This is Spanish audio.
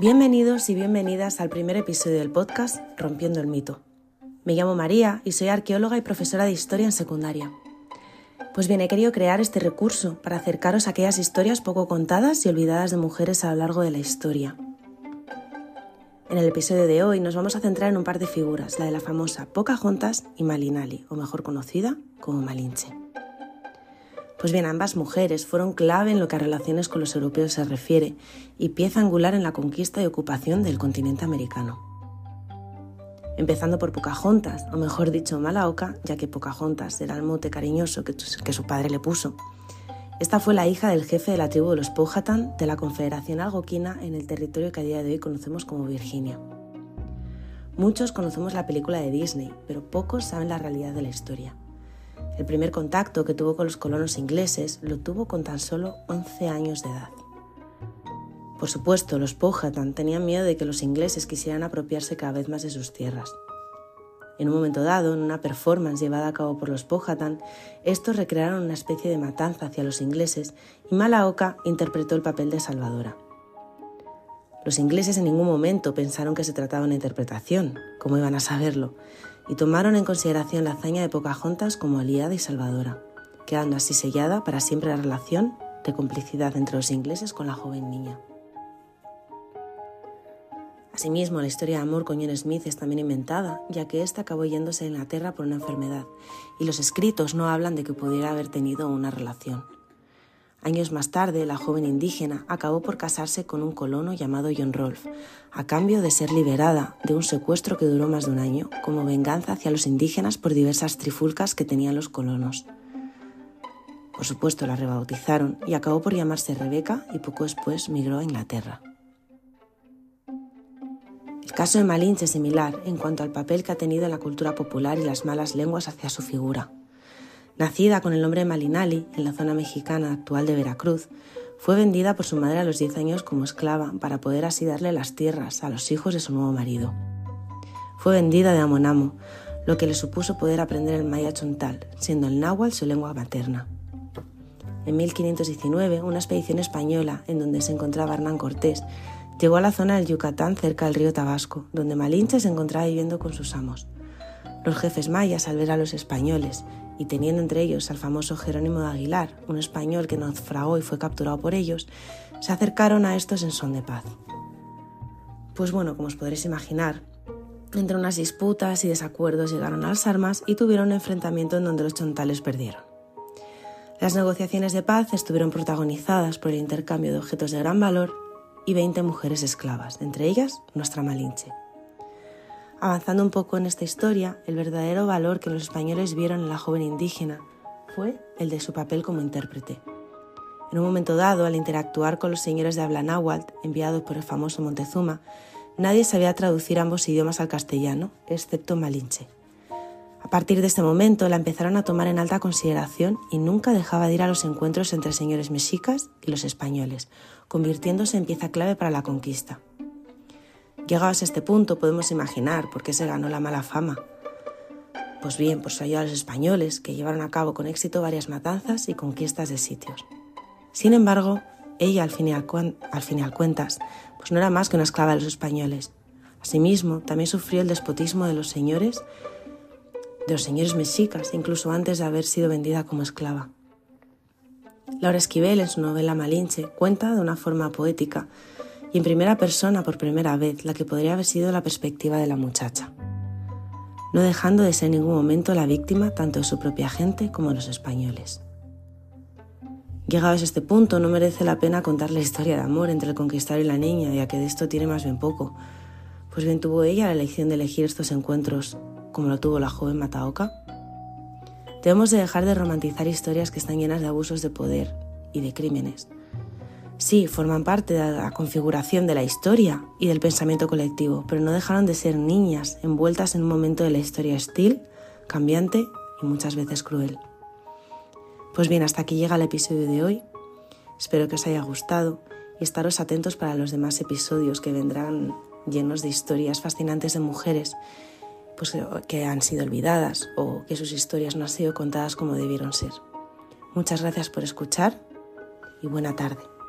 Bienvenidos y bienvenidas al primer episodio del podcast Rompiendo el Mito. Me llamo María y soy arqueóloga y profesora de historia en secundaria. Pues bien, he querido crear este recurso para acercaros a aquellas historias poco contadas y olvidadas de mujeres a lo largo de la historia. En el episodio de hoy nos vamos a centrar en un par de figuras, la de la famosa Pocahontas y Malinali, o mejor conocida como Malinche. Pues bien, ambas mujeres fueron clave en lo que a relaciones con los europeos se refiere y pieza angular en la conquista y ocupación del continente americano. Empezando por Pocahontas, o mejor dicho, Malaoca, ya que Pocahontas era el mote cariñoso que, que su padre le puso. Esta fue la hija del jefe de la tribu de los Powhatan de la Confederación Algoquina en el territorio que a día de hoy conocemos como Virginia. Muchos conocemos la película de Disney, pero pocos saben la realidad de la historia. El primer contacto que tuvo con los colonos ingleses lo tuvo con tan solo 11 años de edad. Por supuesto, los Powhatan tenían miedo de que los ingleses quisieran apropiarse cada vez más de sus tierras. En un momento dado, en una performance llevada a cabo por los Powhatan, estos recrearon una especie de matanza hacia los ingleses y Malaoka interpretó el papel de Salvadora. Los ingleses en ningún momento pensaron que se trataba de una interpretación, como iban a saberlo, y tomaron en consideración la hazaña de Pocahontas como aliada y salvadora, quedando así sellada para siempre la relación de complicidad entre los ingleses con la joven niña. Asimismo, la historia de amor con John Smith es también inventada, ya que ésta acabó yéndose a Inglaterra por una enfermedad, y los escritos no hablan de que pudiera haber tenido una relación. Años más tarde, la joven indígena acabó por casarse con un colono llamado John Rolfe, a cambio de ser liberada de un secuestro que duró más de un año, como venganza hacia los indígenas por diversas trifulcas que tenían los colonos. Por supuesto, la rebautizaron y acabó por llamarse Rebeca y poco después migró a Inglaterra. El caso de Malinche es similar en cuanto al papel que ha tenido en la cultura popular y las malas lenguas hacia su figura. Nacida con el nombre de Malinali en la zona mexicana actual de Veracruz, fue vendida por su madre a los 10 años como esclava para poder así darle las tierras a los hijos de su nuevo marido. Fue vendida de amo en amo, lo que le supuso poder aprender el maya chontal, siendo el náhuatl su lengua materna. En 1519, una expedición española en donde se encontraba Hernán Cortés llegó a la zona del Yucatán cerca del río Tabasco, donde Malinche se encontraba viviendo con sus amos. Los jefes mayas, al ver a los españoles y teniendo entre ellos al famoso Jerónimo de Aguilar, un español que naufragó y fue capturado por ellos, se acercaron a estos en son de paz. Pues bueno, como os podréis imaginar, entre unas disputas y desacuerdos llegaron a las armas y tuvieron un enfrentamiento en donde los chontales perdieron. Las negociaciones de paz estuvieron protagonizadas por el intercambio de objetos de gran valor y 20 mujeres esclavas, entre ellas nuestra Malinche. Avanzando un poco en esta historia, el verdadero valor que los españoles vieron en la joven indígena fue el de su papel como intérprete. En un momento dado, al interactuar con los señores de habla enviados por el famoso Montezuma, nadie sabía traducir ambos idiomas al castellano, excepto Malinche. A partir de este momento la empezaron a tomar en alta consideración y nunca dejaba de ir a los encuentros entre señores mexicas y los españoles, convirtiéndose en pieza clave para la conquista. Llegados a este punto podemos imaginar por qué se ganó la mala fama. Pues bien, por su ayuda a los españoles, que llevaron a cabo con éxito varias matanzas y conquistas de sitios. Sin embargo, ella, al fin y al, cuentas, pues no era más que una esclava de los españoles. Asimismo, también sufrió el despotismo de los señores, de los señores mexicas, incluso antes de haber sido vendida como esclava. Laura Esquivel, en su novela Malinche, cuenta de una forma poética y en primera persona por primera vez la que podría haber sido la perspectiva de la muchacha, no dejando de ser en ningún momento la víctima tanto de su propia gente como de los españoles. Llegados a este punto, no merece la pena contar la historia de amor entre el conquistador y la niña, ya que de esto tiene más bien poco, pues bien tuvo ella la elección de elegir estos encuentros, como lo tuvo la joven Mataoka. Debemos de dejar de romantizar historias que están llenas de abusos de poder y de crímenes, Sí, forman parte de la configuración de la historia y del pensamiento colectivo, pero no dejaron de ser niñas envueltas en un momento de la historia hostil, cambiante y muchas veces cruel. Pues bien, hasta aquí llega el episodio de hoy. Espero que os haya gustado y estaros atentos para los demás episodios que vendrán llenos de historias fascinantes de mujeres pues, que han sido olvidadas o que sus historias no han sido contadas como debieron ser. Muchas gracias por escuchar y buena tarde.